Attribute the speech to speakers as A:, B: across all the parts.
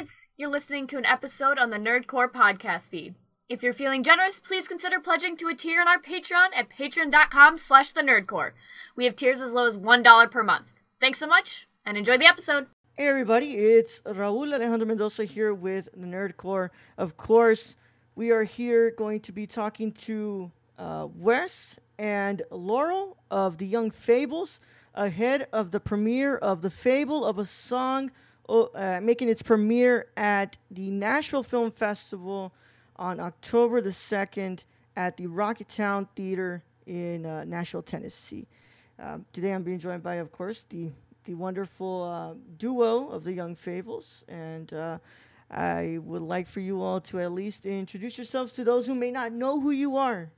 A: nerds. You're listening to an episode on the Nerd Corps podcast feed. If you're feeling generous, please consider pledging to a tier on our Patreon at patreon.com slash the nerd corps. We have tiers as low as $1 per month. Thanks so much, and enjoy the episode.
B: Hey everybody, it's Raul Alejandro Mendoza here with the Nerd Corps. Of course, we are here going to be talking to uh, Wes and Laurel of the Young Fables ahead of the premiere of The Fable of a Song, uh, making its premiere at the Nashville Film Festival on October the 2nd at the Rocketown Theater in uh, Nashville, Tennessee. Um, today I'm being joined by, of course, the, the wonderful uh, duo of the Young Fables. And uh, I would like for you all to at least introduce yourselves to those who may not know who you are.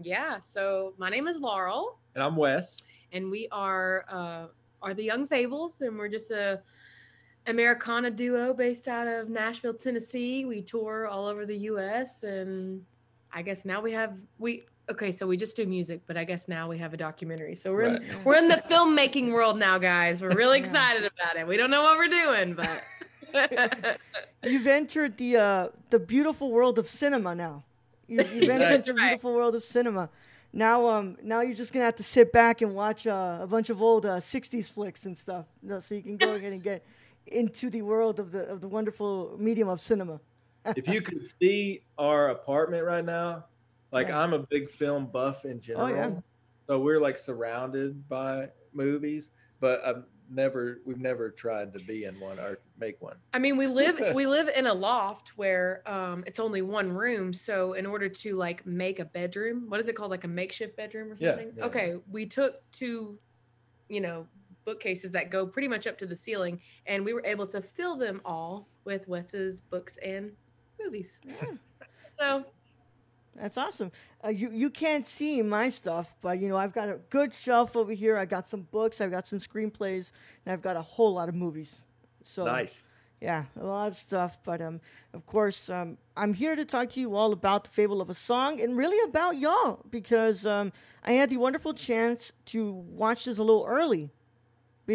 C: Yeah, so my name is Laurel.
D: And I'm Wes
C: and we are uh, are the Young Fables, and we're just a Americana duo based out of Nashville, Tennessee. We tour all over the U.S. and I guess now we have we okay. So we just do music, but I guess now we have a documentary. So we're right. in, we're in the filmmaking world now, guys. We're really yeah. excited about it. We don't know what we're doing, but
B: you've entered the uh, the beautiful world of cinema now. You, have entered the beautiful world of cinema now um now you're just gonna have to sit back and watch uh, a bunch of old uh, 60s flicks and stuff you know, so you can go ahead and get into the world of the of the wonderful medium of cinema
D: if you could see our apartment right now like yeah. i'm a big film buff in general oh, yeah. so we're like surrounded by movies but I've never we've never tried to be in one or make one.
C: I mean, we live we live in a loft where um it's only one room, so in order to like make a bedroom, what is it called like a makeshift bedroom or something? Yeah, yeah. Okay, we took two you know, bookcases that go pretty much up to the ceiling and we were able to fill them all with Wes's books and movies. Yeah. so
B: that's awesome. Uh, you you can't see my stuff, but you know I've got a good shelf over here. I got some books, I've got some screenplays, and I've got a whole lot of movies. So
D: nice.
B: Yeah, a lot of stuff. But um, of course, um, I'm here to talk to you all about the Fable of a Song and really about y'all because um, I had the wonderful chance to watch this a little early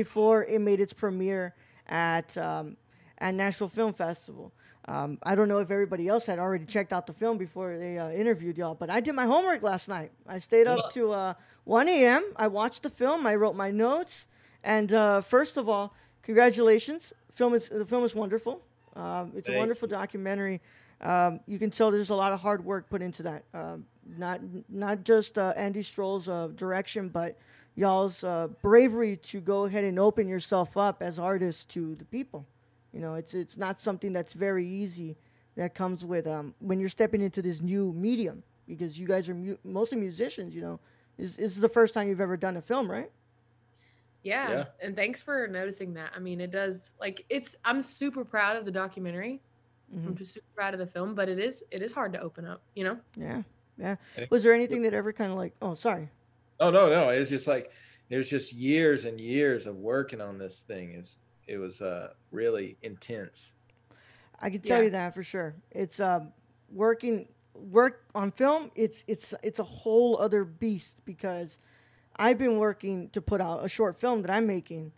B: before it made its premiere at um, at Nashville Film Festival. Um, I don't know if everybody else had already checked out the film before they uh, interviewed y'all, but I did my homework last night. I stayed up to uh, 1 a.m. I watched the film. I wrote my notes. And uh, first of all, congratulations. Film is, the film is wonderful. Um, it's Thank a wonderful you. documentary. Um, you can tell there's a lot of hard work put into that. Um, not not just uh, Andy Stroll's uh, direction, but y'all's uh, bravery to go ahead and open yourself up as artists to the people. You know, it's it's not something that's very easy that comes with um, when you're stepping into this new medium because you guys are mu- mostly musicians. You know, is this is the first time you've ever done a film, right?
C: Yeah. yeah. And thanks for noticing that. I mean, it does like it's I'm super proud of the documentary. Mm-hmm. I'm super proud of the film, but it is it is hard to open up, you know?
B: Yeah. Yeah. Was there anything that ever kind of like, oh, sorry.
D: Oh, no, no. It was just like it was just years and years of working on this thing is it was uh, really intense.
B: I can tell yeah. you that for sure. It's um, working work on film. It's it's it's a whole other beast because I've been working to put out a short film that I'm making,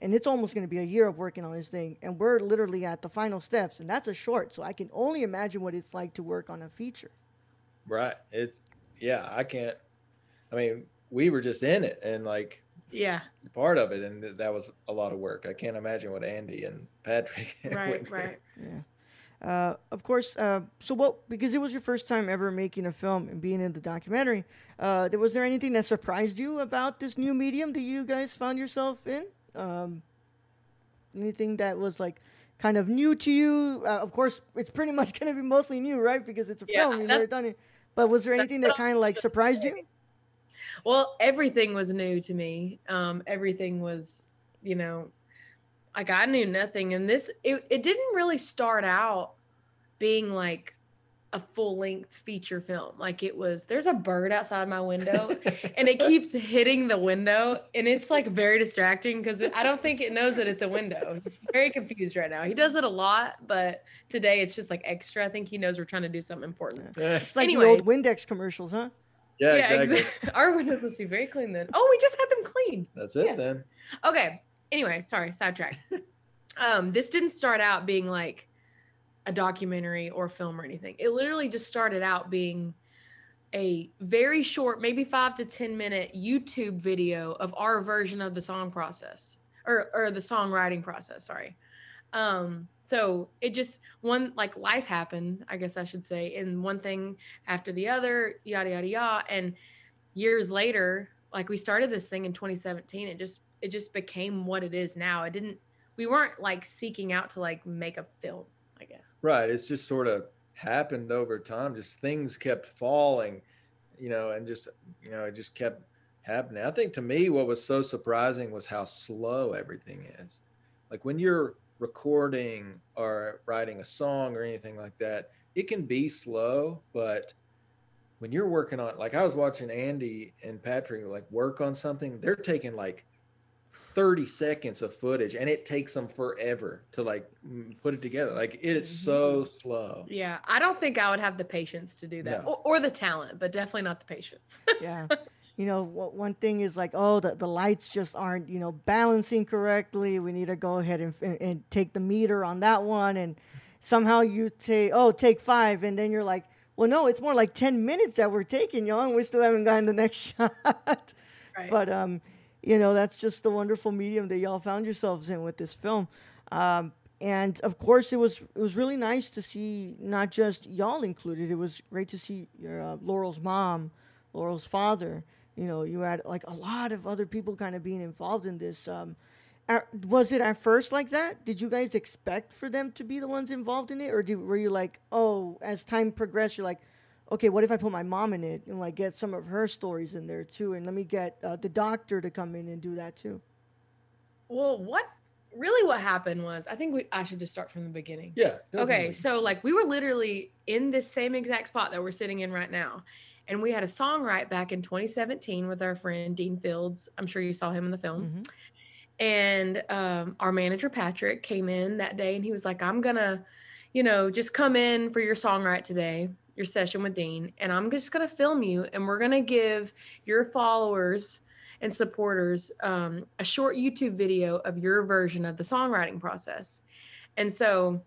B: and it's almost going to be a year of working on this thing, and we're literally at the final steps, and that's a short. So I can only imagine what it's like to work on a feature.
D: Right. It's yeah. I can't. I mean, we were just in it, and like
C: yeah.
D: part of it and that was a lot of work. I can't imagine what andy and patrick
C: right right.
B: Yeah. Uh, of course uh, so what because it was your first time ever making a film and being in the documentary uh, was there anything that surprised you about this new medium that you guys found yourself in? Um, anything that was like kind of new to you? Uh, of course it's pretty much going to be mostly new right? Because it's a yeah, film you've never done it. But was there anything that kind of like surprised you
C: well, everything was new to me. Um, everything was, you know, like I knew nothing. And this, it, it didn't really start out being like a full length feature film. Like it was, there's a bird outside my window and it keeps hitting the window. And it's like very distracting because I don't think it knows that it's a window. It's very confused right now. He does it a lot, but today it's just like extra. I think he knows we're trying to do something important.
B: It's like anyway, the old Windex commercials, huh?
D: Yeah, yeah exactly. exactly.
C: Our windows must be very clean then. Oh, we just had them cleaned.
D: That's it yeah. then.
C: Okay. Anyway, sorry, sidetrack. um, this didn't start out being like a documentary or film or anything. It literally just started out being a very short, maybe five to 10 minute YouTube video of our version of the song process or, or the songwriting process. Sorry. Um, so it just one like life happened, I guess I should say, and one thing after the other, yada, yada, yada. And years later, like we started this thing in 2017, it just, it just became what it is now. It didn't, we weren't like seeking out to like make a film, I guess.
D: Right. It's just sort of happened over time. Just things kept falling, you know, and just, you know, it just kept happening. I think to me, what was so surprising was how slow everything is. Like when you're recording or writing a song or anything like that, it can be slow, but when you're working on like I was watching Andy and Patrick like work on something, they're taking like 30 seconds of footage and it takes them forever to like put it together like it is so mm-hmm. slow
C: yeah i don't think i would have the patience to do that no. or, or, the talent but definitely not the patience
B: yeah you know one thing is like oh the, the lights just aren't you know balancing correctly we need to go ahead and, and, and take the meter on that one and somehow you take oh take five and then you're like well no it's more like 10 minutes that we're taking y'all, and we still haven't gotten the next shot right. but um you know, that's just the wonderful medium that y'all found yourselves in with this film. Um, and of course, it was it was really nice to see not just y'all included. It was great to see your uh, Laurel's mom, Laurel's father. You know, you had like a lot of other people kind of being involved in this. Um, at, was it at first like that? Did you guys expect for them to be the ones involved in it, or did, were you like, oh, as time progressed, you're like, okay, what if I put my mom in it and like get some of her stories in there too, and let me get uh, the doctor to come in and do that too.
C: Well, what really what happened was I think we I should just start from the beginning.
D: Yeah.
C: Definitely. Okay, so like we were literally in this same exact spot that we're sitting in right now. And we had a song write back in 2017 with our friend Dean Fields. I'm sure you saw him in the film. Mm-hmm. And um, our manager Patrick came in that day and he was like, I'm gonna, you know, just come in for your song songwrite today your session with Dean, and I'm just going to film you, and we're going to give your followers and supporters um, a short YouTube video of your version of the songwriting process. And so,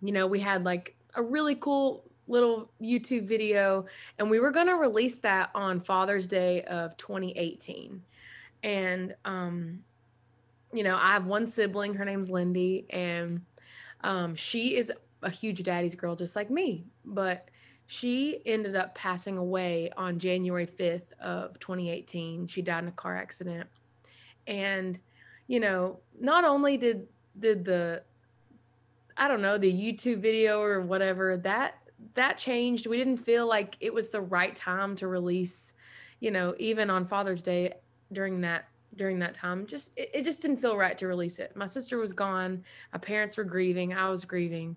C: you know, we had like a really cool little YouTube video, and we were going to release that on Father's Day of 2018. And, um, you know, I have one sibling, her name's Lindy, and um, she is a huge daddy's girl just like me but she ended up passing away on January 5th of 2018 she died in a car accident and you know not only did did the I don't know the YouTube video or whatever that that changed we didn't feel like it was the right time to release you know even on Father's Day during that during that time just it, it just didn't feel right to release it my sister was gone my parents were grieving i was grieving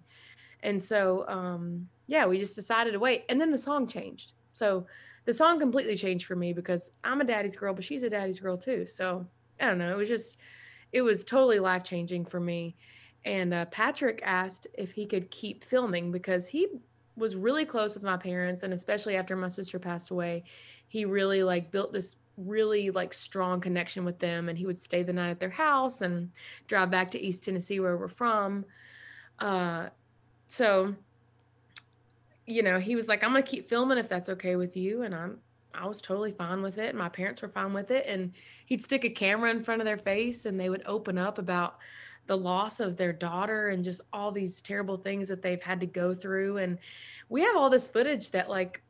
C: and so, um, yeah, we just decided to wait. And then the song changed. So the song completely changed for me because I'm a daddy's girl, but she's a daddy's girl too. So I don't know. It was just, it was totally life changing for me. And uh, Patrick asked if he could keep filming because he was really close with my parents. And especially after my sister passed away, he really like built this really like strong connection with them. And he would stay the night at their house and drive back to East Tennessee, where we're from. Uh, so you know he was like i'm gonna keep filming if that's okay with you and i'm i was totally fine with it my parents were fine with it and he'd stick a camera in front of their face and they would open up about the loss of their daughter and just all these terrible things that they've had to go through. And we have all this footage that like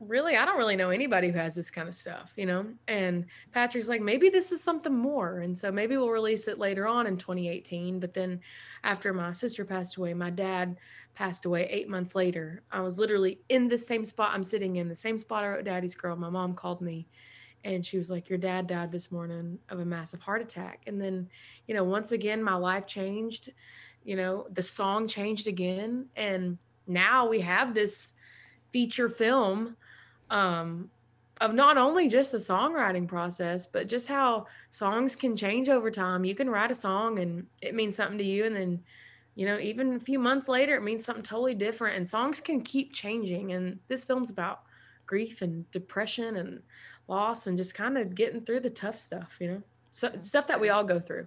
C: really i don't really know anybody who has this kind of stuff you know? And patrick's like maybe this is something more. And so maybe we'll release it later on in 2018 but then after my sister passed away my dad passed away eight months later. I was literally in the same spot. I'm sitting in the same spot i wrote daddy's girl my mom called me and she was like your dad died this morning of a massive heart attack and then you know once again my life changed you know the song changed again and now we have this feature film um, of not only just the songwriting process, but just how songs can change over time. You can write a song and it means something to you, and then you know, even a few months later, it means something totally different. And songs can keep changing. And this film's about grief and depression and loss and just kind of getting through the tough stuff, you know, so stuff that we all go through.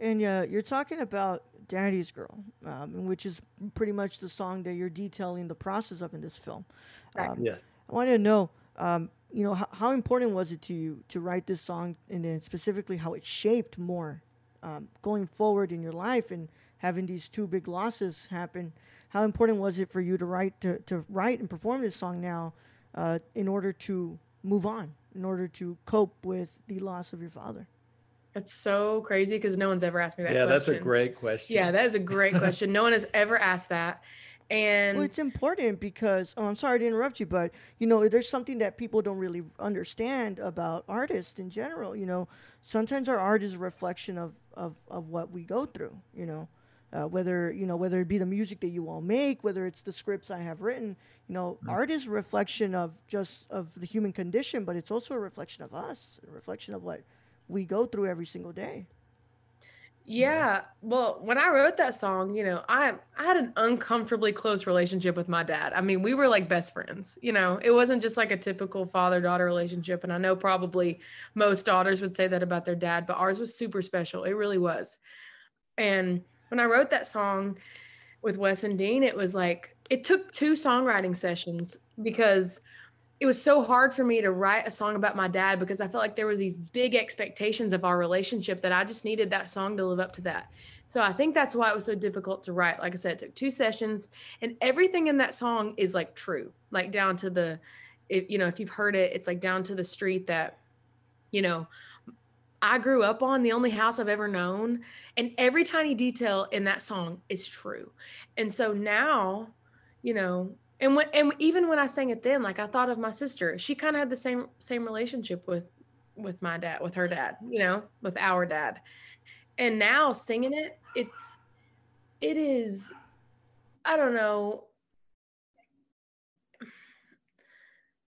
B: And uh, you're talking about Daddy's Girl, um, which is pretty much the song that you're detailing the process of in this film.
D: Um, yeah.
B: I wanted to know, um, you know, how, how, important was it to you to write this song, and then specifically how it shaped more um, going forward in your life and having these two big losses happen. How important was it for you to write to, to write and perform this song now, uh, in order to move on, in order to cope with the loss of your father?
C: That's so crazy because no one's ever asked me that.
D: Yeah,
C: question.
D: that's a great question.
C: Yeah, that is a great question. no one has ever asked that. And
B: well, it's important because oh, I'm sorry to interrupt you, but you know, there's something that people don't really understand about artists in general. You know, sometimes our art is a reflection of of, of what we go through. You know, uh, whether you know whether it be the music that you all make, whether it's the scripts I have written. You know, mm-hmm. art is a reflection of just of the human condition, but it's also a reflection of us, a reflection of what we go through every single day.
C: Yeah. Well, when I wrote that song, you know, I I had an uncomfortably close relationship with my dad. I mean, we were like best friends. You know, it wasn't just like a typical father-daughter relationship and I know probably most daughters would say that about their dad, but ours was super special. It really was. And when I wrote that song with Wes and Dean, it was like it took two songwriting sessions because it was so hard for me to write a song about my dad because I felt like there were these big expectations of our relationship that I just needed that song to live up to that. So I think that's why it was so difficult to write. Like I said, it took two sessions and everything in that song is like true, like down to the, you know, if you've heard it, it's like down to the street that, you know, I grew up on, the only house I've ever known. And every tiny detail in that song is true. And so now, you know, and when and even when I sang it then, like I thought of my sister. She kind of had the same same relationship with with my dad, with her dad, you know, with our dad. And now singing it, it's it is I don't know.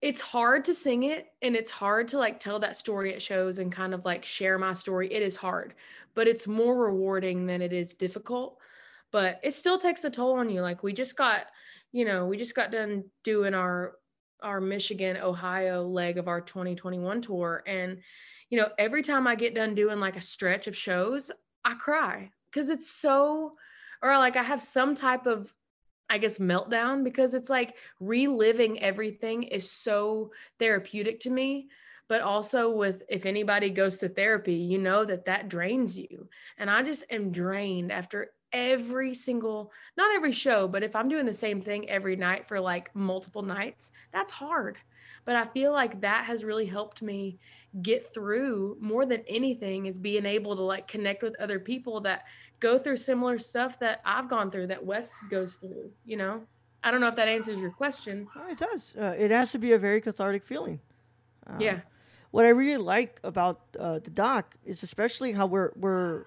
C: It's hard to sing it and it's hard to like tell that story at shows and kind of like share my story. It is hard, but it's more rewarding than it is difficult. But it still takes a toll on you. Like we just got you know, we just got done doing our our Michigan, Ohio leg of our 2021 tour and you know, every time I get done doing like a stretch of shows, I cry cuz it's so or like I have some type of I guess meltdown because it's like reliving everything is so therapeutic to me but also with if anybody goes to therapy you know that that drains you and i just am drained after every single not every show but if i'm doing the same thing every night for like multiple nights that's hard but i feel like that has really helped me get through more than anything is being able to like connect with other people that go through similar stuff that i've gone through that wes goes through you know? I don't know if that answers your question.
B: It does. Uh, it has to be a very cathartic feeling.
C: Um, yeah.
B: what i really like about uh, the doc is especially how we're we're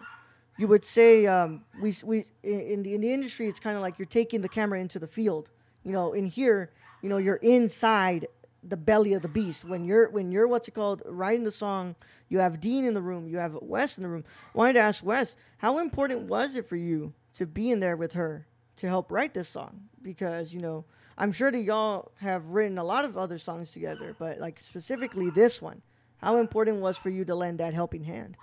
B: you would say um, we we in the in the industry it's kind of like you're taking the camera into the field. You know, in here, you know, you're inside the belly of the beast. When you're when you're what's it called writing the song, you have Dean in the room, you have Wes in the room. I wanted to ask Wes, how important was it for you to be in there with her to help write this song? Because you know, I'm sure that y'all have written a lot of other songs together, but like specifically this one, how important was for you to lend that helping hand?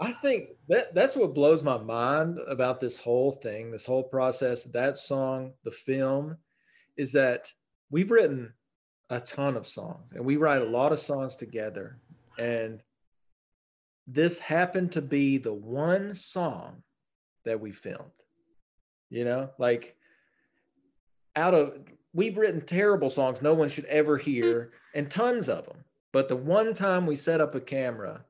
D: I think that that's what blows my mind about this whole thing, this whole process, that song, the film, is that we've written a ton of songs and we write a lot of songs together. And this happened to be the one song that we filmed. You know, like out of we've written terrible songs no one should ever hear and tons of them. But the one time we set up a camera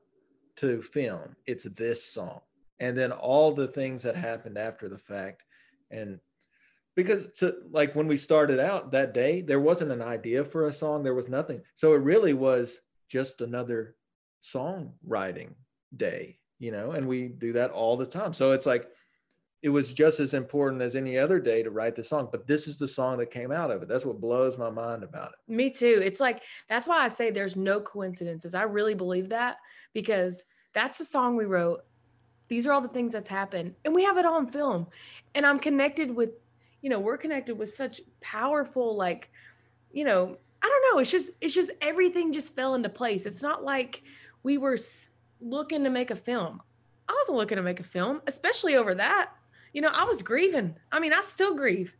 D: to film, it's this song. And then all the things that happened after the fact. And because to like when we started out that day, there wasn't an idea for a song, there was nothing. So it really was just another songwriting day, you know, and we do that all the time. So it's like it was just as important as any other day to write the song but this is the song that came out of it. That's what blows my mind about it.
C: Me too. It's like that's why i say there's no coincidences. I really believe that because that's the song we wrote. These are all the things that's happened and we have it all on film and i'm connected with you know we're connected with such powerful like you know i don't know it's just it's just everything just fell into place it's not like we were looking to make a film I wasn't looking to make a film, especially over that. You know, I was grieving. I mean, I still grieve.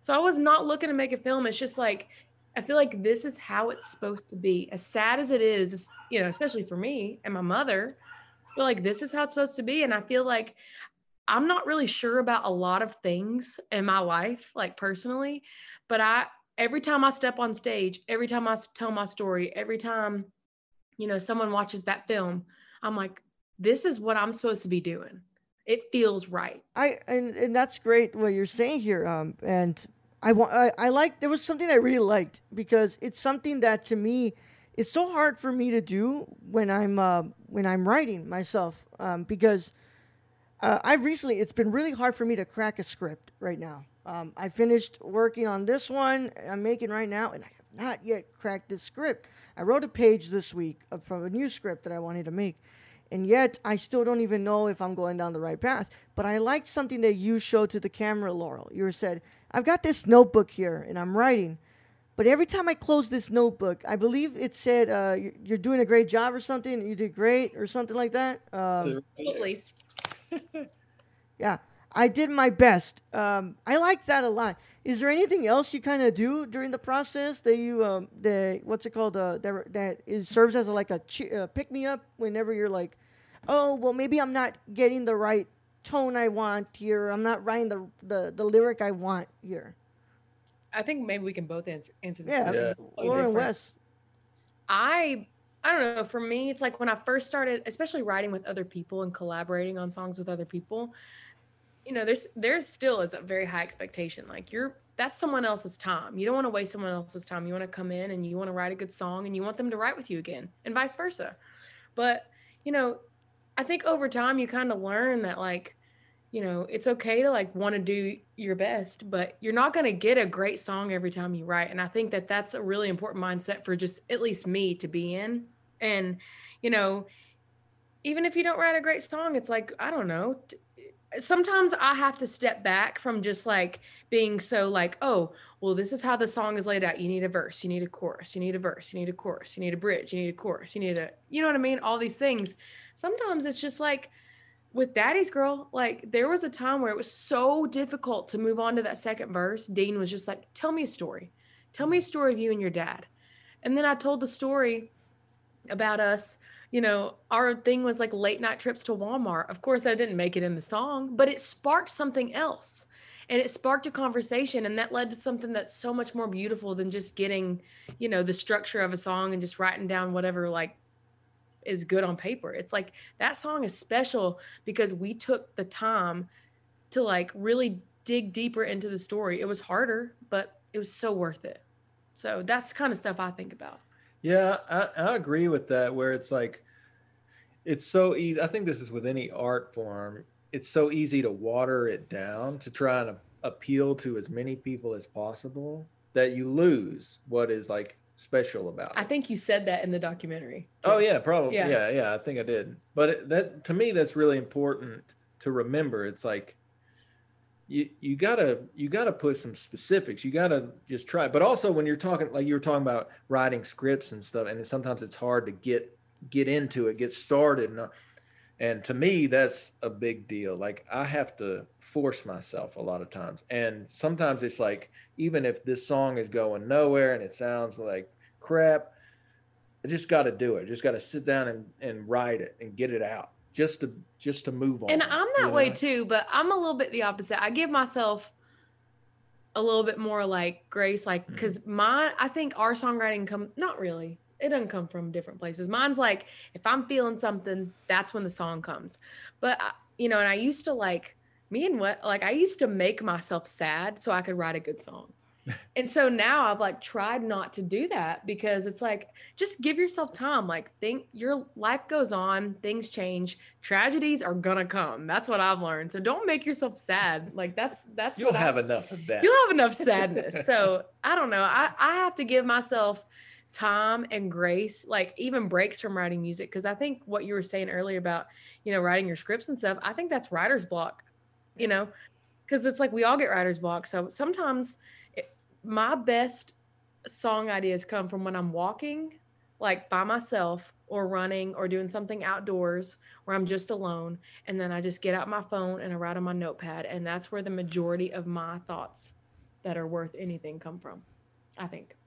C: So I was not looking to make a film. It's just like I feel like this is how it's supposed to be. As sad as it is, you know, especially for me and my mother, but like this is how it's supposed to be. And I feel like I'm not really sure about a lot of things in my life, like personally, but I every time I step on stage, every time I tell my story, every time, you know, someone watches that film, I'm like, this is what I'm supposed to be doing. It feels right.
B: I and, and that's great what you're saying here. Um, and I want I, I like there was something I really liked because it's something that to me it's so hard for me to do when I'm uh, when I'm writing myself um, because uh, I've recently it's been really hard for me to crack a script right now. Um, I finished working on this one I'm making right now, and I have not yet cracked this script. I wrote a page this week from a new script that I wanted to make, and yet I still don't even know if I'm going down the right path. But I liked something that you showed to the camera, Laurel. You said, I've got this notebook here and I'm writing. But every time I close this notebook, I believe it said uh, you're doing a great job or something. You did great or something like that. Um,
C: Please.
B: yeah, I did my best. Um, I like that a lot. Is there anything else you kind of do during the process that you um, that what's it called uh, that that it serves as a, like a uh, pick me up whenever you're like, oh well maybe I'm not getting the right tone I want here. I'm not writing the the, the lyric I want here.
C: I think maybe we can both answer answer
B: this. Yeah, yeah. Lauren West.
C: I I don't know. For me, it's like when I first started, especially writing with other people and collaborating on songs with other people. You know, there's there's still is a very high expectation. Like you're that's someone else's time. You don't want to waste someone else's time. You want to come in and you want to write a good song and you want them to write with you again, and vice versa. But you know, I think over time you kind of learn that like you know, it's okay to like want to do your best, but you're not going to get a great song every time you write. And I think that that's a really important mindset for just at least me to be in. And, you know, even if you don't write a great song, it's like, I don't know. Eh, sometimes I have to step back from just like being so like, oh, well, this is how the song is laid out. You need a verse, you need a chorus, you need a verse, you need a chorus, you need a bridge, you need a chorus, you need a, you know what I mean? All these things. Sometimes it's just like, with Daddy's Girl, like there was a time where it was so difficult to move on to that second verse. Dean was just like, Tell me a story. Tell me a story of you and your dad. And then I told the story about us. You know, our thing was like late night trips to Walmart. Of course, I didn't make it in the song, but it sparked something else. And it sparked a conversation, and that led to something that's so much more beautiful than just getting, you know, the structure of a song and just writing down whatever like is good on paper. It's like that song is special because we took the time to like really dig deeper into the story. It was harder, but it was so worth it. So that's kind of stuff I think about.
D: Yeah, I, I agree with that. Where it's like, it's so easy. I think this is with any art form. It's so easy to water it down to try and appeal to as many people as possible that you lose what is like special about it.
C: I think you said that in the documentary.
D: Oh yeah, probably. Yeah, yeah, yeah I think I did. But it, that to me that's really important to remember. It's like you you gotta you gotta put some specifics. You gotta just try. But also when you're talking like you were talking about writing scripts and stuff, and sometimes it's hard to get get into it, get started. And, and to me, that's a big deal. Like I have to force myself a lot of times. And sometimes it's like, even if this song is going nowhere and it sounds like crap, I just got to do it. Just got to sit down and, and write it and get it out just to, just to move on.
C: And I'm that way know? too, but I'm a little bit the opposite. I give myself a little bit more like grace, like, mm-hmm. cause my, I think our songwriting come, not really, it doesn't come from different places. Mine's like if I'm feeling something, that's when the song comes. But uh, you know, and I used to like me and what like I used to make myself sad so I could write a good song. and so now I've like tried not to do that because it's like just give yourself time. Like think your life goes on, things change, tragedies are gonna come. That's what I've learned. So don't make yourself sad. Like that's that's
D: you'll have
C: I,
D: enough of that.
C: You'll have enough sadness. so I don't know. I I have to give myself time and grace, like even breaks from writing music. Cause I think what you were saying earlier about, you know, writing your scripts and stuff, I think that's writer's block, you know, because it's like we all get writer's block. So sometimes it, my best song ideas come from when I'm walking, like by myself or running or doing something outdoors where I'm just alone. And then I just get out my phone and I write on my notepad. And that's where the majority of my thoughts that are worth anything come from, I think.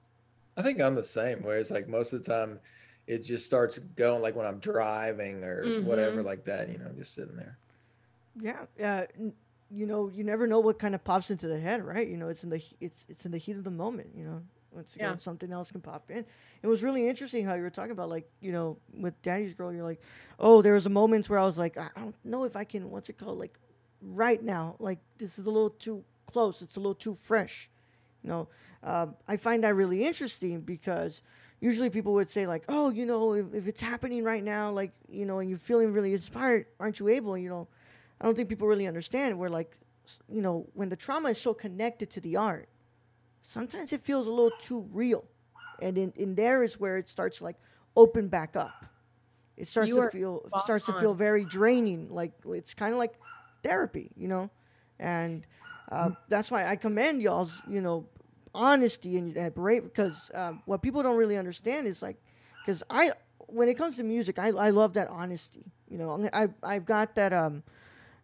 D: I think I'm the same way. It's like most of the time it just starts going like when I'm driving or mm-hmm. whatever like that, you know, just sitting there.
B: Yeah. Yeah. Uh, you know, you never know what kind of pops into the head, right? You know, it's in the it's it's in the heat of the moment. You know, once again, yeah. something else can pop in. It was really interesting how you were talking about, like, you know, with Daddy's Girl, you're like, oh, there was a moments where I was like, I don't know if I can, what's it called, like, right now, like, this is a little too close. It's a little too fresh. You know, um, I find that really interesting because usually people would say like, oh, you know, if, if it's happening right now, like, you know, and you're feeling really inspired, aren't you able? You know, I don't think people really understand where like, you know, when the trauma is so connected to the art, sometimes it feels a little too real. And in, in there is where it starts like open back up. It starts you to feel starts on. to feel very draining. Like it's kind of like therapy, you know? And uh, mm-hmm. that's why I commend y'all's, you know, honesty and, that brave because um, what people don't really understand is like, because I, when it comes to music, I, I love that honesty. You know, I, I've got that, um,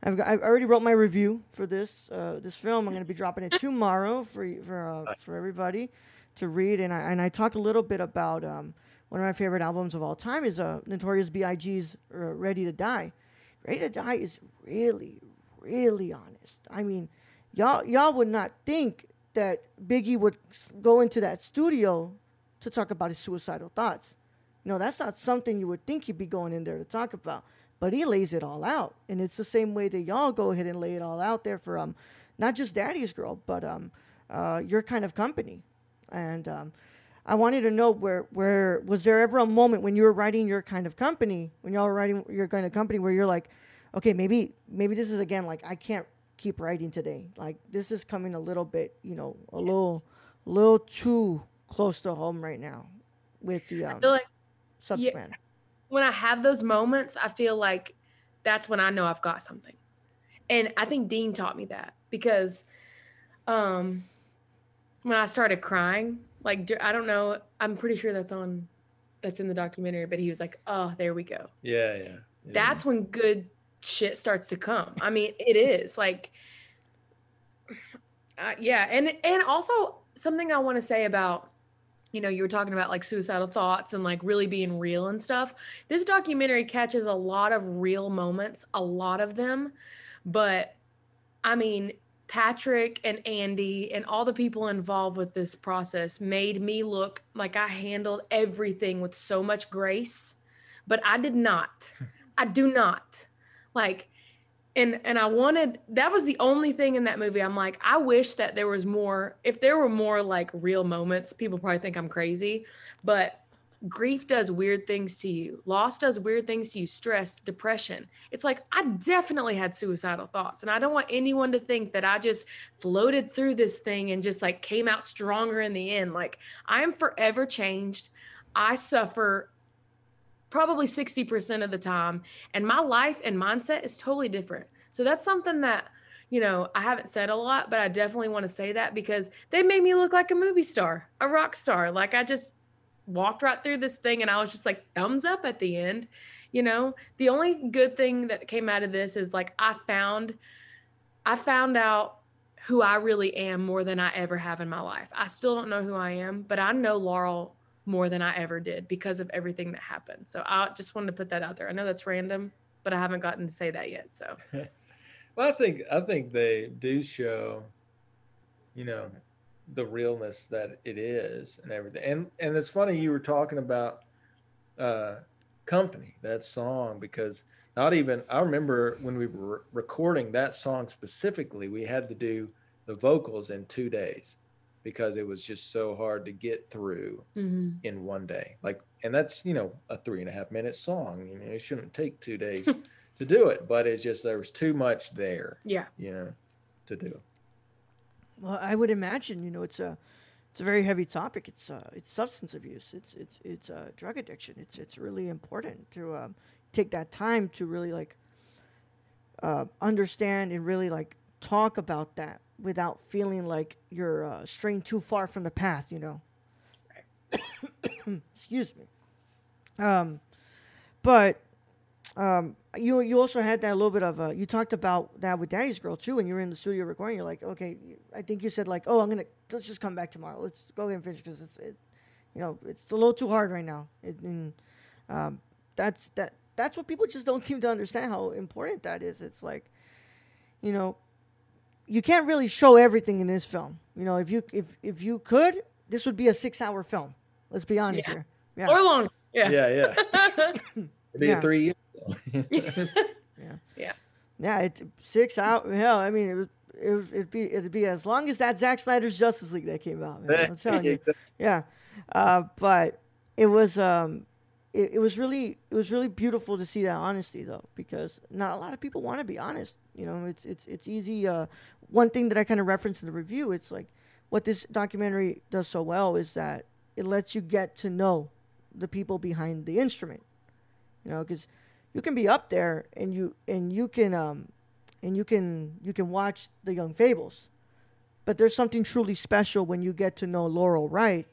B: I've, got, I've already wrote my review for this uh, this film. I'm going to be dropping it tomorrow for for uh, for everybody to read, and I and I talk a little bit about um, one of my favorite albums of all time is uh, Notorious B.I.G.'s uh, "Ready to Die." "Ready to Die" is really really honest. I mean, y'all y'all would not think that Biggie would go into that studio to talk about his suicidal thoughts. You know, that's not something you would think he'd be going in there to talk about but he lays it all out, and it's the same way that y'all go ahead and lay it all out there for um, not just Daddy's Girl, but um, uh, your kind of company, and um, I wanted to know where where was there ever a moment when you were writing your kind of company, when y'all were writing your kind of company, where you're like, okay, maybe maybe this is again like I can't keep writing today, like this is coming a little bit, you know, a yes. little, little too close to home right now with the um, like, subject yeah. matter
C: when I have those moments, I feel like that's when I know I've got something. And I think Dean taught me that because um when I started crying, like I don't know, I'm pretty sure that's on that's in the documentary, but he was like, "Oh, there we go."
D: Yeah, yeah.
C: yeah. That's when good shit starts to come. I mean, it is like uh, yeah, and and also something I want to say about you know, you were talking about like suicidal thoughts and like really being real and stuff. This documentary catches a lot of real moments, a lot of them. But I mean, Patrick and Andy and all the people involved with this process made me look like I handled everything with so much grace, but I did not. I do not. Like, and and I wanted that was the only thing in that movie. I'm like, I wish that there was more. If there were more like real moments, people probably think I'm crazy, but grief does weird things to you. Loss does weird things to you. Stress, depression. It's like I definitely had suicidal thoughts, and I don't want anyone to think that I just floated through this thing and just like came out stronger in the end. Like I am forever changed. I suffer probably 60% of the time. And my life and mindset is totally different. So that's something that, you know, I haven't said a lot, but I definitely want to say that because they made me look like a movie star, a rock star. Like I just walked right through this thing and I was just like thumbs up at the end. You know, the only good thing that came out of this is like I found I found out who I really am more than I ever have in my life. I still don't know who I am, but I know Laurel more than I ever did because of everything that happened. So I just wanted to put that out there. I know that's random, but I haven't gotten to say that yet. So
D: well, I think I think they do show, you know, the realness that it is and everything. And and it's funny you were talking about uh company, that song, because not even I remember when we were recording that song specifically, we had to do the vocals in two days because it was just so hard to get through mm-hmm. in one day. Like, and that's you know a three and a half minute song. You know, it shouldn't take two days to do it, but it's just there was too much there.
C: Yeah,
D: you know, to do.
B: Well, I would imagine you know it's a it's a very heavy topic. It's uh, it's substance abuse. It's it's it's uh, drug addiction. It's it's really important to um, take that time to really like uh, understand and really like talk about that without feeling like you're uh, straying too far from the path, you know. Excuse me. Um, but um, you you also had that little bit of a, you talked about that with Daddy's Girl too, and you were in the studio recording. You're like, okay, I think you said like, oh, I'm gonna let's just come back tomorrow. Let's go ahead and finish because it's it, you know, it's a little too hard right now. It, and um, that's that that's what people just don't seem to understand how important that is. It's like, you know, you can't really show everything in this film. You know, if you if if you could, this would be a six hour film. Let's be honest
C: Yeah.
B: here. Yeah.
C: Or long. Yeah.
D: Yeah, yeah. It'd be
B: Yeah.
D: three years.
B: Yeah, Yeah. Yeah. it six out. Hell, I mean, it was, it was, it'd be it'd be as long as that Zack Snyder's Justice League that came out. Man. I'm telling you. Yeah, uh, but it was um, it, it was really it was really beautiful to see that honesty though, because not a lot of people want to be honest. You know, it's it's it's easy. Uh, one thing that I kind of referenced in the review, it's like what this documentary does so well is that it lets you get to know the people behind the instrument. You know, because you can be up there and you and you can um and you can you can watch the Young Fables, but there's something truly special when you get to know Laurel Wright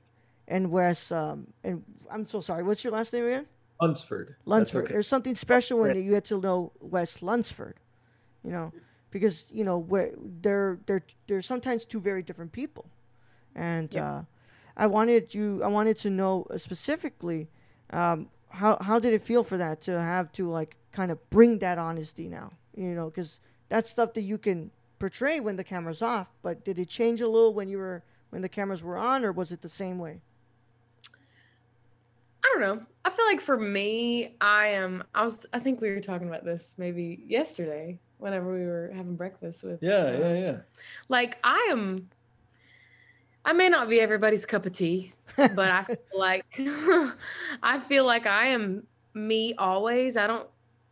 B: and Wes. Um, and I'm so sorry. What's your last name again?
D: Lunsford.
B: Lunsford.
D: okay.
B: There's something special when you get to know Wes Lunsford. You know, because you know where they're they're they're sometimes two very different people, and
C: Yep.
B: uh, I wanted you I wanted to know specifically um, how how did it feel for that to have to like kind of bring that honesty now you know because that's stuff that you can portray when the camera's off but did it change a little when you were when the cameras were on or was it the same way
C: I don't know. I feel like for me, I am. I was. I think we were talking about this maybe yesterday, whenever we were having breakfast with.
D: Yeah,
C: uh,
D: yeah, yeah.
C: Like I am. I may not be everybody's cup of tea, but I feel like I feel like I am me always. I don't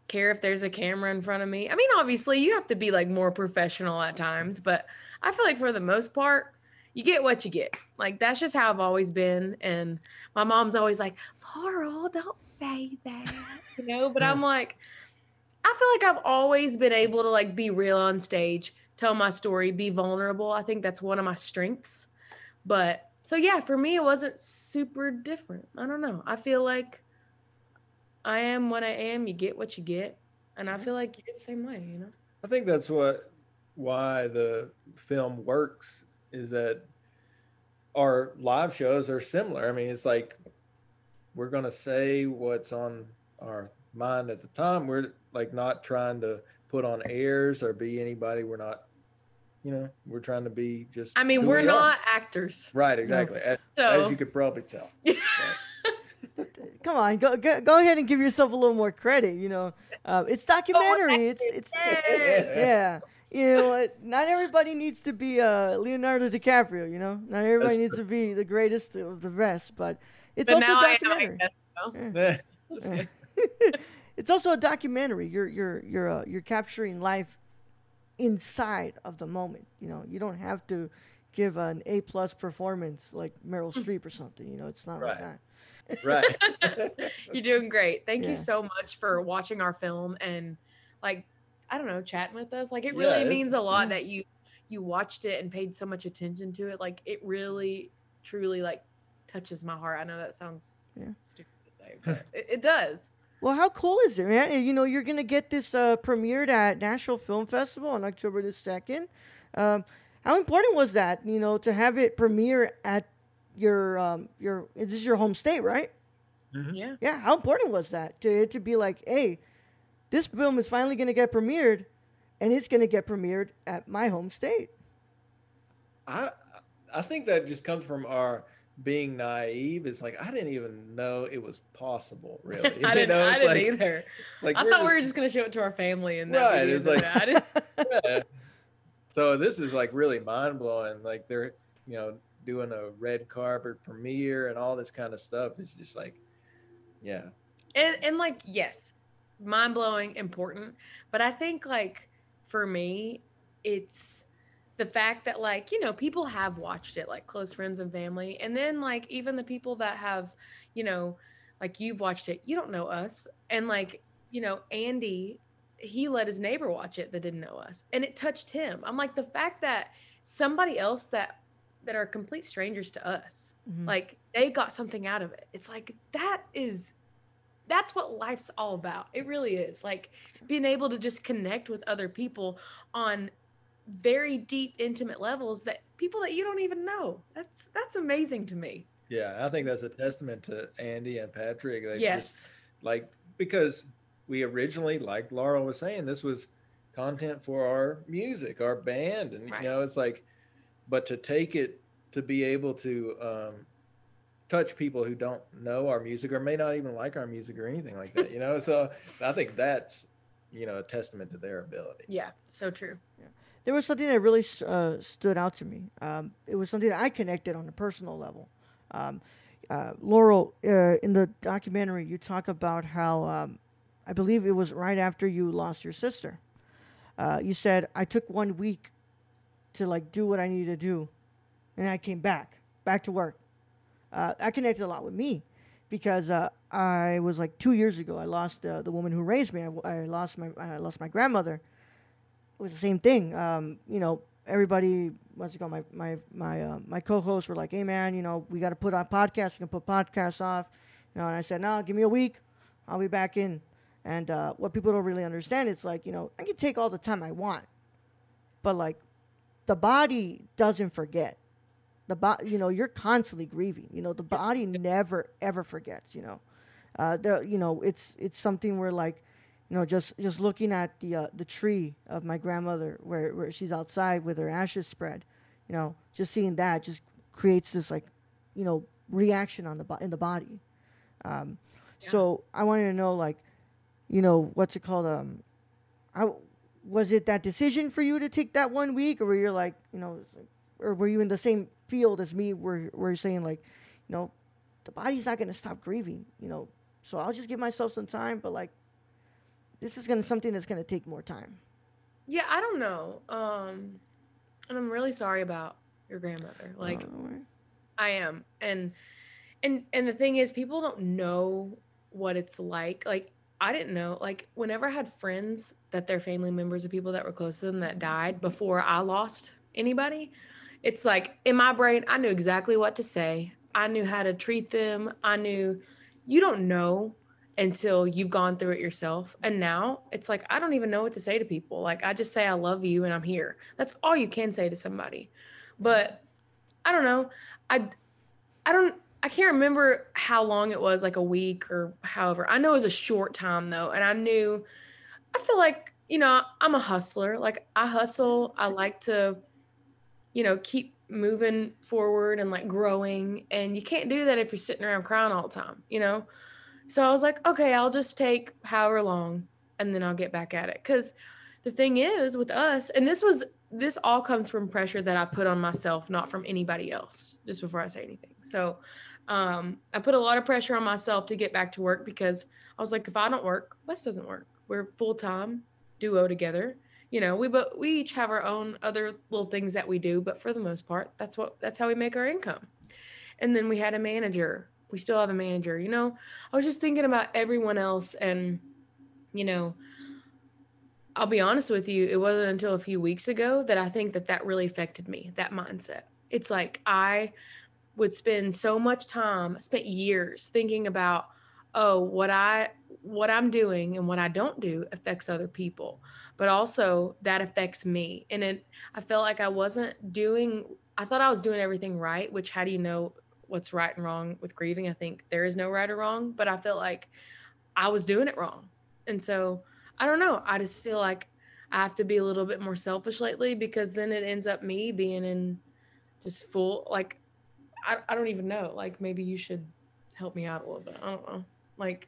C: care if there's a camera in front of me. I mean, obviously, you have to be like more professional at times, but I feel like for the most part, you get what you get. Like that's just how I've always been. And my mom's always like, Laurel, don't say that, you know. But I'm like, I feel like I've always been able to like be real on stage, tell my story, be vulnerable. I think that's one of my strengths. But so yeah, for me, it wasn't super different. I don't know. I feel like I am what I am. You get what you get, and I feel like you're the same way. You know.
D: I think that's what why the film works is that our live shows are similar. I mean, it's like we're gonna say what's on our mind at the time. We're like not trying to put on airs or be anybody. We're not, you know, we're trying to be just.
C: I mean, we're
D: we are.
C: not actors,
D: right. Exactly. As,
C: so
D: as you could probably tell.
B: come on go, go go ahead and give yourself a little more credit you know uh, it's documentary it's it's yeah you know what not everybody needs to be uh, leonardo dicaprio you know not everybody
D: That's
B: needs to be the greatest of the rest but it's
C: but
B: also
C: now
B: a
C: I am, I
B: documentary
C: guess, so.
B: Yeah. Yeah.
C: Kidding.
B: it's also a documentary. You're you're you're uh, you're capturing life inside of the moment. You know, you don't have to give an A plus performance like Meryl Streep or something. You know, it's not like that.
D: right.
C: You're doing great. Thank
B: Yeah.
C: you so much for watching our film and like I don't know, chatting with us. Like it really
D: it's-
C: means a lot
B: yeah.
C: that you you watched it and paid so much attention to it. Like it really truly like touches my heart. I know that sounds
B: Yeah.
C: stupid to say, but it, it does.
B: Well, how cool is it, man? You know, you're gonna get this uh, premiered at Nashville Film Festival on October the second. Um, how important was that? You know, to have it premiere at your um, your this is your home state, right?
D: Mhm.
C: Yeah.
B: Yeah, how important was that to to be like, hey, this film is finally gonna get premiered, and it's gonna get premiered at my home state.
D: I I think that just comes from our being naive. It's like I didn't even know it was possible, really.
C: I didn't,
D: know,
C: I didn't
D: like-
C: either.
D: Like
C: I thought we were just gonna show it to our family and
D: Right, it was like-
C: of. I didn't,
D: yeah. So this is like really mind blowing. Like they're you know doing a red carpet premiere and all this kind of stuff. It's just like, yeah,
C: and and like yes mind blowing important but i think like for me it's the fact that like you know people have watched it like close friends and family and then like even the people that have you know like you've watched it you don't know us and like you know andy he let his neighbor watch it that didn't know us and it touched him i'm like the fact that somebody else that that are complete strangers to us
B: Mhm.
C: like they got something out of it it's like that is that's what life's all about. It really is. Like being able to just connect with other people on very deep intimate levels that people that you don't even know. That's that's amazing to me.
D: Yeah, I think that's a testament to Andy and Patrick.
C: They yes. Just,
D: like because we originally, like Laura was saying, this was content for our music, our band, and right. you know, it's like, but to take it to be able to um, touch people who don't know our music or may not even like our music or anything like that, you know. so I think that's you know a testament to their ability.
C: Yeah, so true. Yeah.
B: There was something that really uh, stood out to me. Um, it was something that I connected on a personal level. Um, uh, Laurel, uh, in the documentary, you talk about how um, I believe it was right after you lost your sister. Uh, you said I took one week to like do what I needed to do, and I came back, back to work. Uh, that connected a lot with me because uh, I was like two years ago. I lost uh, the woman who raised me. I, I, lost my I lost my grandmother. Was the same thing. Um, you know, everybody what's it called? My my my uh, my co-hosts were like, "Hey man, you know, we got to put on podcasts. We can put podcasts off." You know, and I said, "No, give me a week. I'll be back in." And uh, what people don't really understand is like, you know, I can take all the time I want, but like, the body doesn't forget. The body, you know, you're constantly grieving. You know, the body never ever forgets. You know, uh, the you know, it's it's something where like you know, just just looking at the uh, the tree of my grandmother where where she's outside with her ashes spread, you know, just seeing that just creates this like, you know, reaction on the bo- in the body. Um, yeah. So I wanted to know like, you know, what's it called? Um, I was it that decision for you to take that one week, or were you like, you know, or were you in the same field as me, where where you're saying like, you know, the body's not gonna stop grieving, you know, so I'll just give myself some time, but like this is gonna something that's gonna take more time.
C: Yeah, I don't know. Um, and I'm really sorry about your grandmother. Like, oh, I am, and and and the thing is, people don't know what it's like. Like, I didn't know. Like, whenever I had friends that their family members or people that were close to them that died before I lost anybody, it's like in my brain, I knew exactly what to say. I knew how to treat them. I knew you don't know until you've gone through it yourself. And now it's like, I don't even know what to say to people. Like, I just say, I love you and I'm here. That's all you can say to somebody. But I don't know. I, I don't, I can't remember how long it was, like a week or however. I know it was a short time though. And I knew, I feel like, you know, I'm a hustler. Like, I hustle. I like to, you know, keep moving forward and like growing. And you can't do that if you're sitting around crying all the time, you know? So I was like, okay, I'll just take however long and then I'll get back at it. Because the thing is with us, and this was, this all comes from pressure that I put on myself, not from anybody else, just before I say anything. So um, I put a lot of pressure on myself to get back to work because I was like, if I don't work, Wes doesn't work. We're full time duo together. You know, we but we each have our own other little things that we do, but for the most part, that's what that's how we make our income. And then we had a manager we still have a manager you know? I was just thinking about everyone else and you know i'll be honest with you it wasn't until a few weeks ago that i think that that really affected me that mindset. It's like i would spend so much time spent years thinking about oh what i what i'm doing and what i don't do affects other people but also that affects me. And it i felt like i wasn't doing i thought i was doing everything right which how do you know what's right and wrong with grieving. I think there is no right or wrong, but I feel like I was doing it wrong. And so I don't know. I just feel like I have to be a little bit more selfish lately because then it ends up me being in just full, like, I, I don't even know. Like, maybe you should help me out a little bit. I don't know. Like,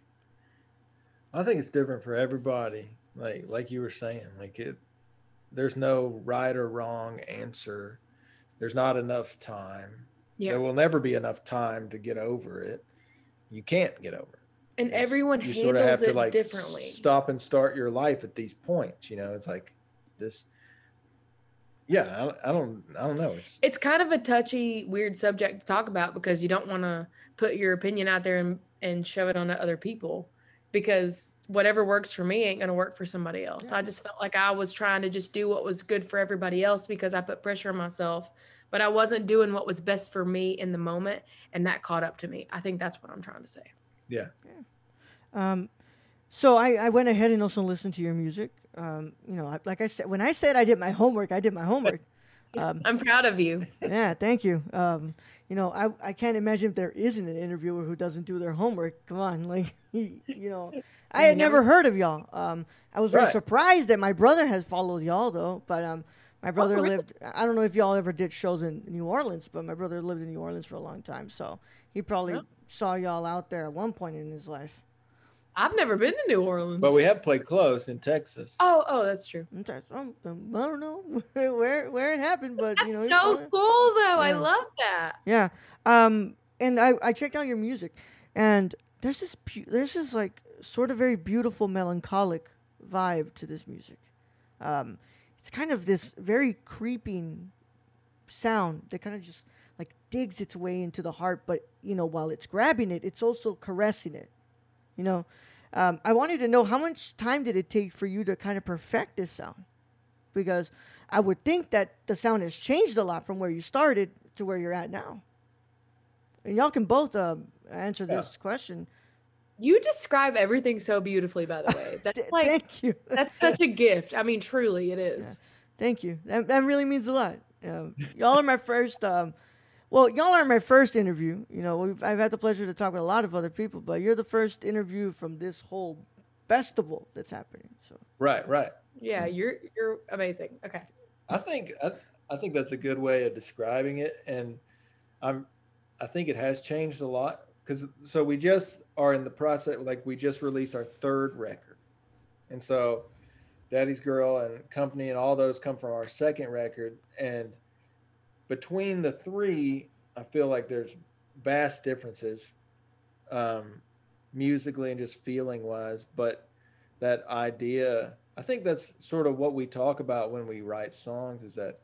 D: I think it's different for everybody. Like, like you were saying, like it, there's no right or wrong answer. There's not enough time. Yeah. There will never be enough time to get over it. You can't get over it.
C: And it's, everyone you handles sort of have it to like differently.
D: Stop and start your life at these points. You know, it's like this. Yeah, I, I don't, I don't know.
C: It's, it's kind of a touchy, weird subject to talk about because you don't want to put your opinion out there and, and shove it onto other people because whatever works for me ain't going to work for somebody else. Yeah. I just felt like I was trying to just do what was good for everybody else because I put pressure on myself but I wasn't doing what was best for me in the moment, and that caught up to me. I think that's what I'm trying to say.
D: Yeah.
B: yeah. Um, so I, I went ahead and also listened to your music. Um, you know, I, like I said, when I said I did my homework, I did my homework.
C: Um, I'm proud of you.
B: Yeah, thank you. Um, you know, I, I can't imagine if there isn't an interviewer who doesn't do their homework. Come on, like, you know, I had never heard of y'all. Um, I was very right. surprised that my brother has followed y'all though, but um, my brother oh, really? lived. I don't know if y'all ever did shows in New Orleans, but my brother lived in New Orleans for a long time, so he probably saw y'all out there at one point in his life.
C: I've never been to New Orleans.
D: But we have played close in Texas.
C: Oh, oh, that's true.
B: I don't know where where it happened, but
C: that's
B: you know,
C: so cool though. Yeah. I love that.
B: Yeah. Um, and I I checked out your music, and there's this there's this like sort of very beautiful melancholic vibe to this music. Um, it's kind of this very creeping sound that kind of just like digs its way into the heart, but you know, while it's grabbing it, it's also caressing it. You know, um, I wanted to know how much time did it take for you to kind of perfect this sound? Because I would think that the sound has changed a lot from where you started to where you're at now. And y'all can both uh, answer this yeah. question.
C: You describe everything so beautifully, by the way. That's like,
B: thank you.
C: that's such a gift. I mean, truly, it is. Yeah.
B: Thank you. That, that really means a lot. Um, y'all are my first um, well, y'all are my first interview. You know, I've had the pleasure to talk with a lot of other people, but you're the first interview from this whole festival that's happening. So
D: right, right.
C: Yeah, you're you're amazing. Okay.
D: I think I, I think that's a good way of describing it, and I'm I think it has changed a lot because so we just are in the process like we just released our third record, and so Daddy's Girl and Company and all those come from our second record, and between the three, I feel like there's vast differences um, musically and just feeling wise. But that idea, I think that's sort of what we talk about when we write songs is that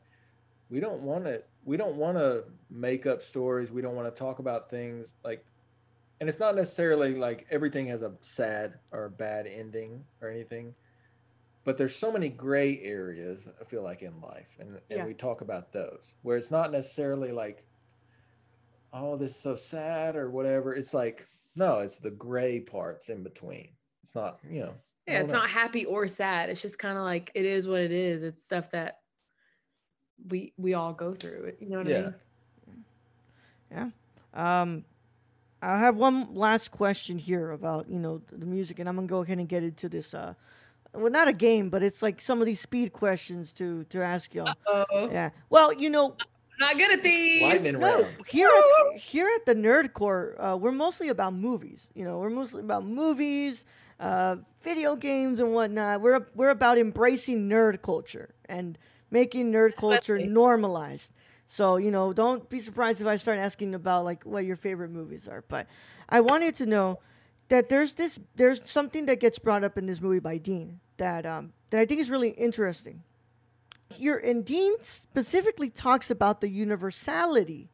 D: we don't want to we don't want to make up stories. We don't want to talk about things like and it's not necessarily like everything has a sad or a bad ending or anything but there's so many gray areas i feel like in life and, and yeah. we talk about those where it's not necessarily like oh this is so sad or whatever it's like no it's the gray parts in between it's not you know
C: yeah it's know. not happy or sad it's just kind of like it is what it is it's stuff that we we all go through it you know what yeah.
B: i mean yeah um i have one last question here about you know the music and i'm gonna go ahead and get into this uh well, not a game, but it's like some of these speed questions to to ask y'all. Uh-oh. Yeah. Well, you know,
C: not good at these. Lightning
B: no, round. here at here at the Nerd Corps, uh, we're mostly about movies. You know, we're mostly about movies, uh, video games, and whatnot. We're we're about embracing nerd culture and making nerd culture normalized. So you know, don't be surprised if I start asking about like what your favorite movies are. But I wanted to know that there's this there's something that gets brought up in this movie by Dean that um, that I think is really interesting. Here, and Dean specifically talks about the universality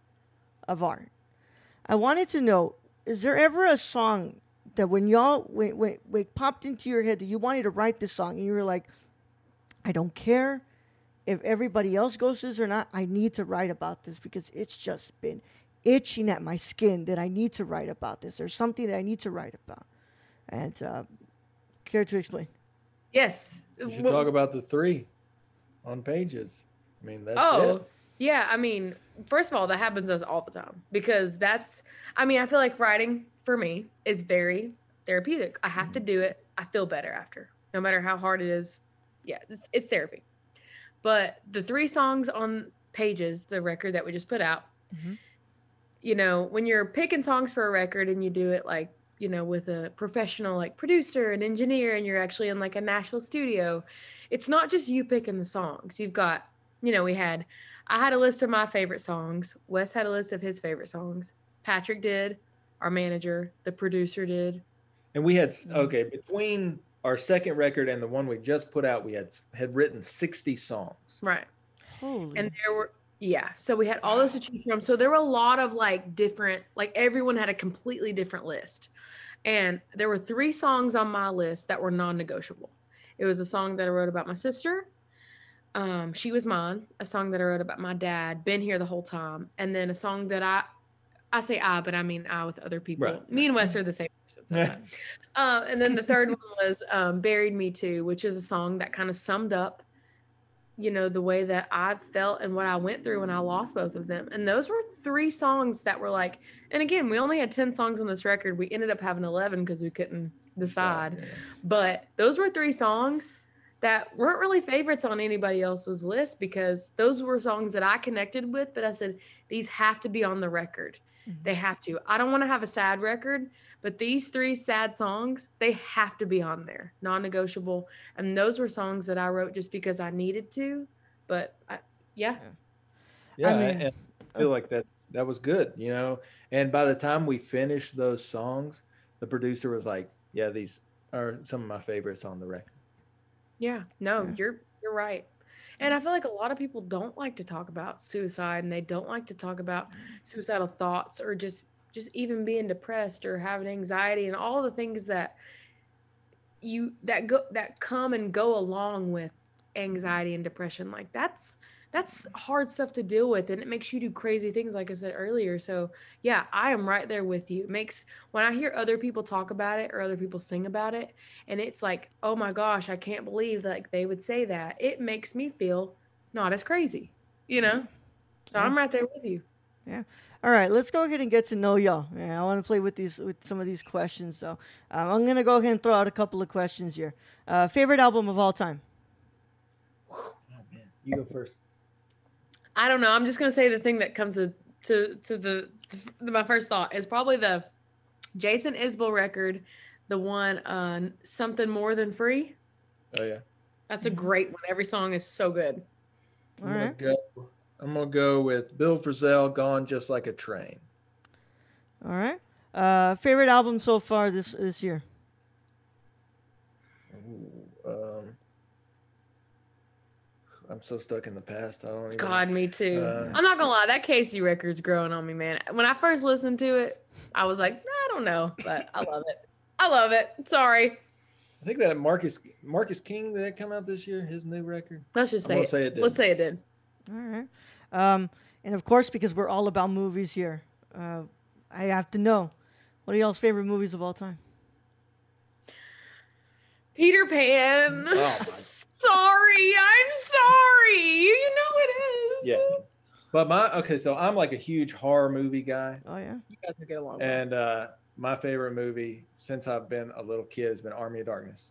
B: of art. I wanted to know: is there ever a song that when y'all when, when, when popped into your head that you wanted to write this song and you were like, I don't care if everybody else goes this or not. I need to write about this because it's just been itching at my skin that I need to write about this. There's something that I need to write about. And uh, care to explain?
C: Yes.
D: You should well, talk about the three on pages. I mean, that's
C: oh,
D: it.
C: yeah. I mean, first of all, that happens to us all the time because that's, I mean, I feel like writing for me is very therapeutic. I have mm-hmm. to do it. I feel better after, no matter how hard it is. Yeah, it's, it's therapy. But the three songs on pages, the record that we just put out, mm-hmm you know, when you're picking songs for a record and you do it like, you know, with a professional like producer and engineer and you're actually in like a Nashville studio, it's not just you picking the songs. You've got, you know, we had I had a list of my favorite songs. Wes had a list of his favorite songs. Patrick did, our manager, the producer did.
D: And we had mm-hmm. okay, between our second record and the one we just put out, we had had written 60 songs.
C: Right. Holy. And there were yeah. So we had all those to choose from. So there were a lot of like different, like everyone had a completely different list. And there were three songs on my list that were non negotiable. It was a song that I wrote about my sister. Um, she was mine, a song that I wrote about my dad, been here the whole time. And then a song that I I say I, but I mean I with other people.
D: Right.
C: Me and Wes are the same person. so uh, and then the third one was um, "Buried Me Too," which is a song that kind of summed up, you know, the way that I felt and what I went through when I lost both of them. And those were three songs that were like. And again, we only had ten songs on this record. We ended up having eleven because we couldn't decide.
D: Yeah.
C: But those were three songs that weren't really favorites on anybody else's list because those were songs that I connected with. But I said, these have to be on the record. Mm-hmm. They have to. I don't want to have a sad record, but these three sad songs, they have to be on there, non negotiable. And those were songs that I wrote just because I needed to. But I, yeah.
D: Yeah,
B: I
D: I,
B: mean-
D: and I feel like that that was good, you know. And by the time we finished those songs, the producer was like, "Yeah, these are some of my favorites on the record."
C: Yeah, no,
B: Yeah.
C: you're you're right. And I feel like a lot of people don't like to talk about suicide and they don't like to talk about mm. suicidal thoughts or just just even being depressed or having anxiety and all the things that you that go that come and go along with anxiety and depression. Like that's that's hard stuff to deal with and it makes you do crazy things like I said earlier. So, yeah, I am right there with you. It makes when I hear other people talk about it or other people sing about it and it's like, "Oh my gosh, I can't believe like they would say that." It makes me feel not as crazy, you know? So,
B: Yeah.
C: I'm right there with you.
B: Yeah all right, let's go ahead and get to know y'all. Yeah, I want to play with these with some of these questions. So um, I'm gonna go ahead and throw out a couple of questions here. Uh, favorite album of all time?
D: Oh you go first.
C: I don't know. I'm just gonna say the thing that comes to to, to the, the my first thought is probably the Jason Isbell record, the one uh something more than free.
D: Oh yeah,
C: That's a great one. Every song is so good.
B: All
D: I'm gonna go. I'm gonna go with Bill Frisell, "Gone Just Like a Train."
B: All right. Uh, favorite album so far this this year?
D: Ooh, um, I'm so stuck in the past. I don't even.
C: God, me too.
D: Uh,
C: I'm not gonna lie, that Casey record's growing on me, man. When I first listened to it, I was like, I don't know, but I love it. I love it. Sorry.
D: I think that Marcus Marcus King did that come out this year, his new record.
C: Let's just say it.
D: say it did.
C: Let's say it did.
B: All right. Um, and of course, because we're all about movies here, uh, I have to know what are y'all's favorite movies of all time?
C: Peter Pan.
D: Oh my-
C: sorry, I'm sorry. You know it is.
D: Yeah. But my okay, so I'm like a huge horror movie guy,
B: Oh yeah.
C: You guys will get along.
D: and uh, my favorite movie since I've been a little kid has been Army of Darkness.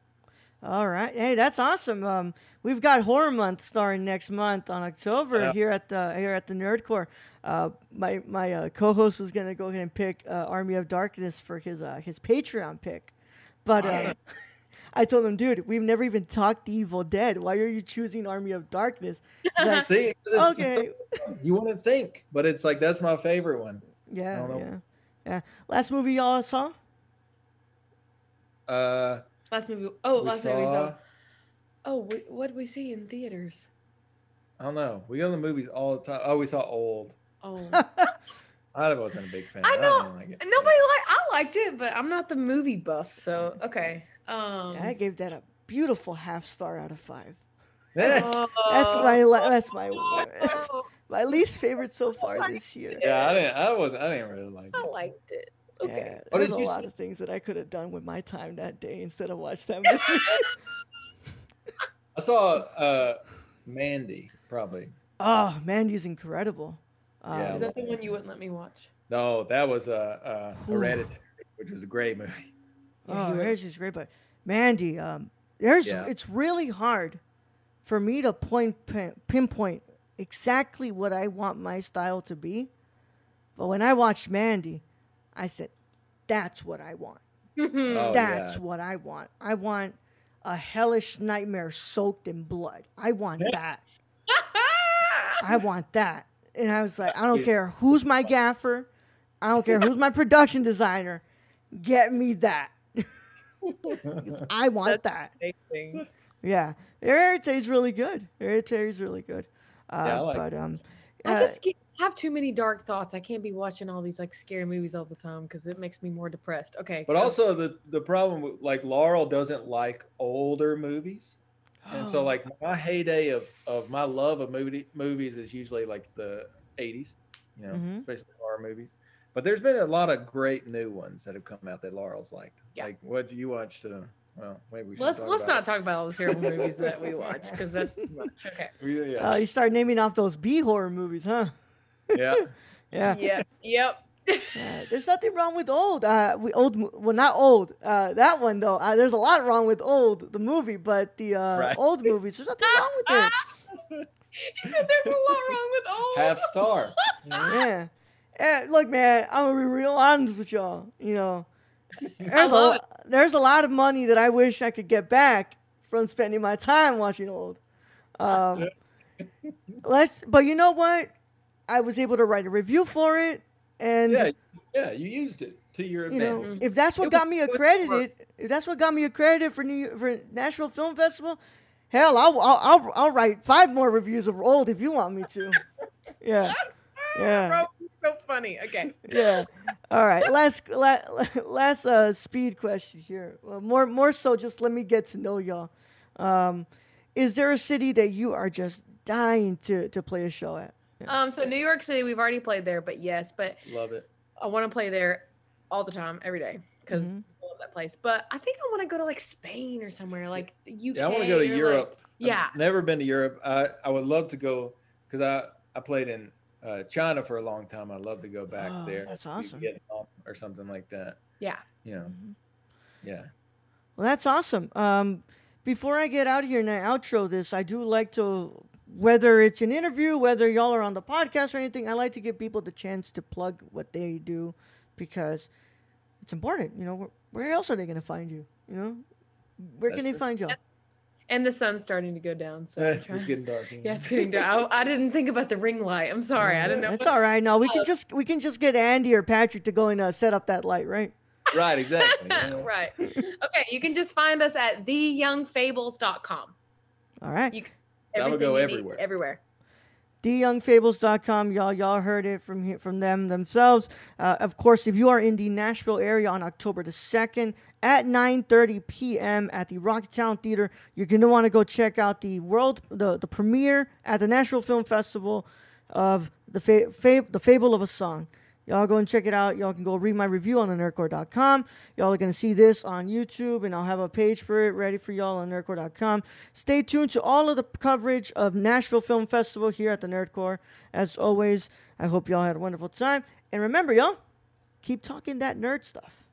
B: All right. Hey, that's awesome. Um, we've got Horror Month starting next month on October
D: Yeah.
B: here at the here at the Nerd Corps. Uh, my my uh, co-host was gonna go ahead and pick uh, Army of Darkness for his uh, his Patreon pick, but uh,
D: Awesome.
B: I told him, dude, we've never even talked the Evil Dead. Why are you choosing Army of Darkness? He's like,
D: See,
B: okay.
D: you wouldn't think, but it's like that's my favorite one.
B: Yeah,
D: don't know.
B: yeah, yeah. Last movie y'all saw?
D: Uh,
C: last movie. Oh,
D: we
C: last movie. we saw-
D: saw.
C: Oh, we, what did we see in theaters?
D: I don't know. We go to the movies all the time. Oh, we saw Old.
C: Oh,
D: I wasn't a big fan.
C: I
D: I
C: know.
D: didn't like it.
C: nobody like. I liked it, but I'm not the movie buff. So okay. Um,
B: I gave that a beautiful half star out of five.
D: Yeah.
B: That's my that's my that's
C: Oh,
B: my least favorite so far this year.
D: yeah, I didn't. I wasn't. I didn't really like It.
C: I
D: it.
C: liked it. Okay.
B: Yeah,
D: What
B: there's a lot
D: see?
B: of things that I could have done with my time that day instead of watch that movie.
D: I saw uh, Mandy probably.
B: oh, Mandy's incredible. Um,
D: Yeah.
C: Is that the one you wouldn't let me watch?
D: No, that was uh, uh,
B: Oof.
D: Hereditary, which was a great movie.
B: Oh,
C: you
B: hers is great, but Mandy, um, there's
D: Yeah.
B: it's really hard for me to point pinpoint exactly what I want my style to be. But when I watched Mandy, I said, "That's what I want.
D: Oh,
B: That's
D: yeah.
B: what I want. I want a hellish nightmare soaked in blood. I want that. I want that." And I was like, "I don't care who's my gaffer. I don't care who's my production designer. Get me that." 'Cause I want that.
C: Amazing.
B: Yeah, Hereditary is really good. Hereditary is really good. Uh,
D: Yeah, I like
B: but um,
C: I
B: uh,
C: just get, have too many dark thoughts. I can't be watching all these like scary movies all the time because it makes me more depressed. Okay.
D: But
C: go.
D: also the the problem with like Laurel doesn't like older movies, and so like my heyday of of my love of movie movies is usually like the '80s, you know,
B: Mhm.
D: especially horror movies. But there's been a lot of great new ones that have come out that Laurel's liked.
C: Yeah.
D: Like, what do you watch? To well, maybe we should
C: let's
D: talk
C: let's
D: about
C: not talk about all the terrible movies that we watch because that's too much. Okay.
D: it. Yeah,
B: Uh, you start naming off those B horror movies, huh?
D: yeah.
B: Yeah.
C: Yeah. Yep.
B: Yeah, there's nothing wrong with old. Uh, we old. Well, not old. Uh, that one though. Uh, there's a lot wrong with old the movie, but the uh,
D: Right.
B: old movies. There's nothing wrong with it.
C: he said there's a lot wrong with old.
D: half star.
B: Yeah. Eh, look, man. I'm gonna be real honest with y'all. You know, there's a there's a lot of money that I wish I could get back from spending my time watching old. Um, let's. But you know what? I was able to write a review for it, and
D: Yeah, yeah. You used it to your
B: you know,
D: advantage.
B: if that's what got me accredited, if that's what got me accredited for New for Nashville Film Festival, hell, I'll I'll I'll, I'll write five more reviews of old if you want me to. Yeah, yeah,
C: so funny. Okay.
B: yeah. All right, last la, last uh, speed question here. Well, more more so, just let me get to know y'all. Um, is there a city that you are just dying to to play a show at?
C: Um. So New York City, we've already played there, but yes, but
D: Love it.
C: I want to play there all the time, every day, because
B: Mhm.
C: I love that place. But I think I want to go to like Spain or somewhere, like the UK.
D: Yeah, I want to go to
C: or, like-
D: Europe. I've
C: yeah.
D: never been to Europe. I, I would love to go because I, I played in uh, China for a long time. I'd love to go back
B: Oh,
D: there.
B: that's awesome.
D: Vietnam or something like that.
C: Yeah.
D: You know,
B: Mhm.
D: yeah.
B: Well, that's awesome. Um, before I get out of here and I outro this, I do like to, whether it's an interview, whether y'all are on the podcast or anything, I like to give people the chance to plug what they do because it's important. You know, where, where else are they going to find you? You know, where
D: That's
B: can they
D: true.
B: find y'all?
C: And the sun's starting to go down, so I'm
D: it's getting dark.
C: yeah, it's getting dark. I, I didn't think about the ring light. I'm sorry, I didn't know.
B: That's
C: what-
B: all right. No, we can just we can just get Andy or Patrick to go and uh, set up that light, right?
D: right, exactly. you know.
C: right. Okay, you can just find us at theyoungfables.com.
B: All right.
C: You can,
D: That'll go
C: you need,
D: everywhere.
B: theyoungfables.com y'all y'all heard it from from them themselves. Uh, of course if you are in the nashville area on october the 2nd at 9.30 p.m at the rocketown theater you're to want to go check out the world the, the premiere at the nashville film festival of the fa- fa- the fable of a song Y'all go and check it out. Y'all can go read my review on the nerdcorps.com. Y'all are going to see this on YouTube, and I'll have a page for it ready for y'all on nerdcorps.com. Stay tuned to all of the coverage of Nashville Film Festival here at the Nerd Corps. As always, I hope y'all had a wonderful time. And remember, y'all, keep talking that nerd stuff.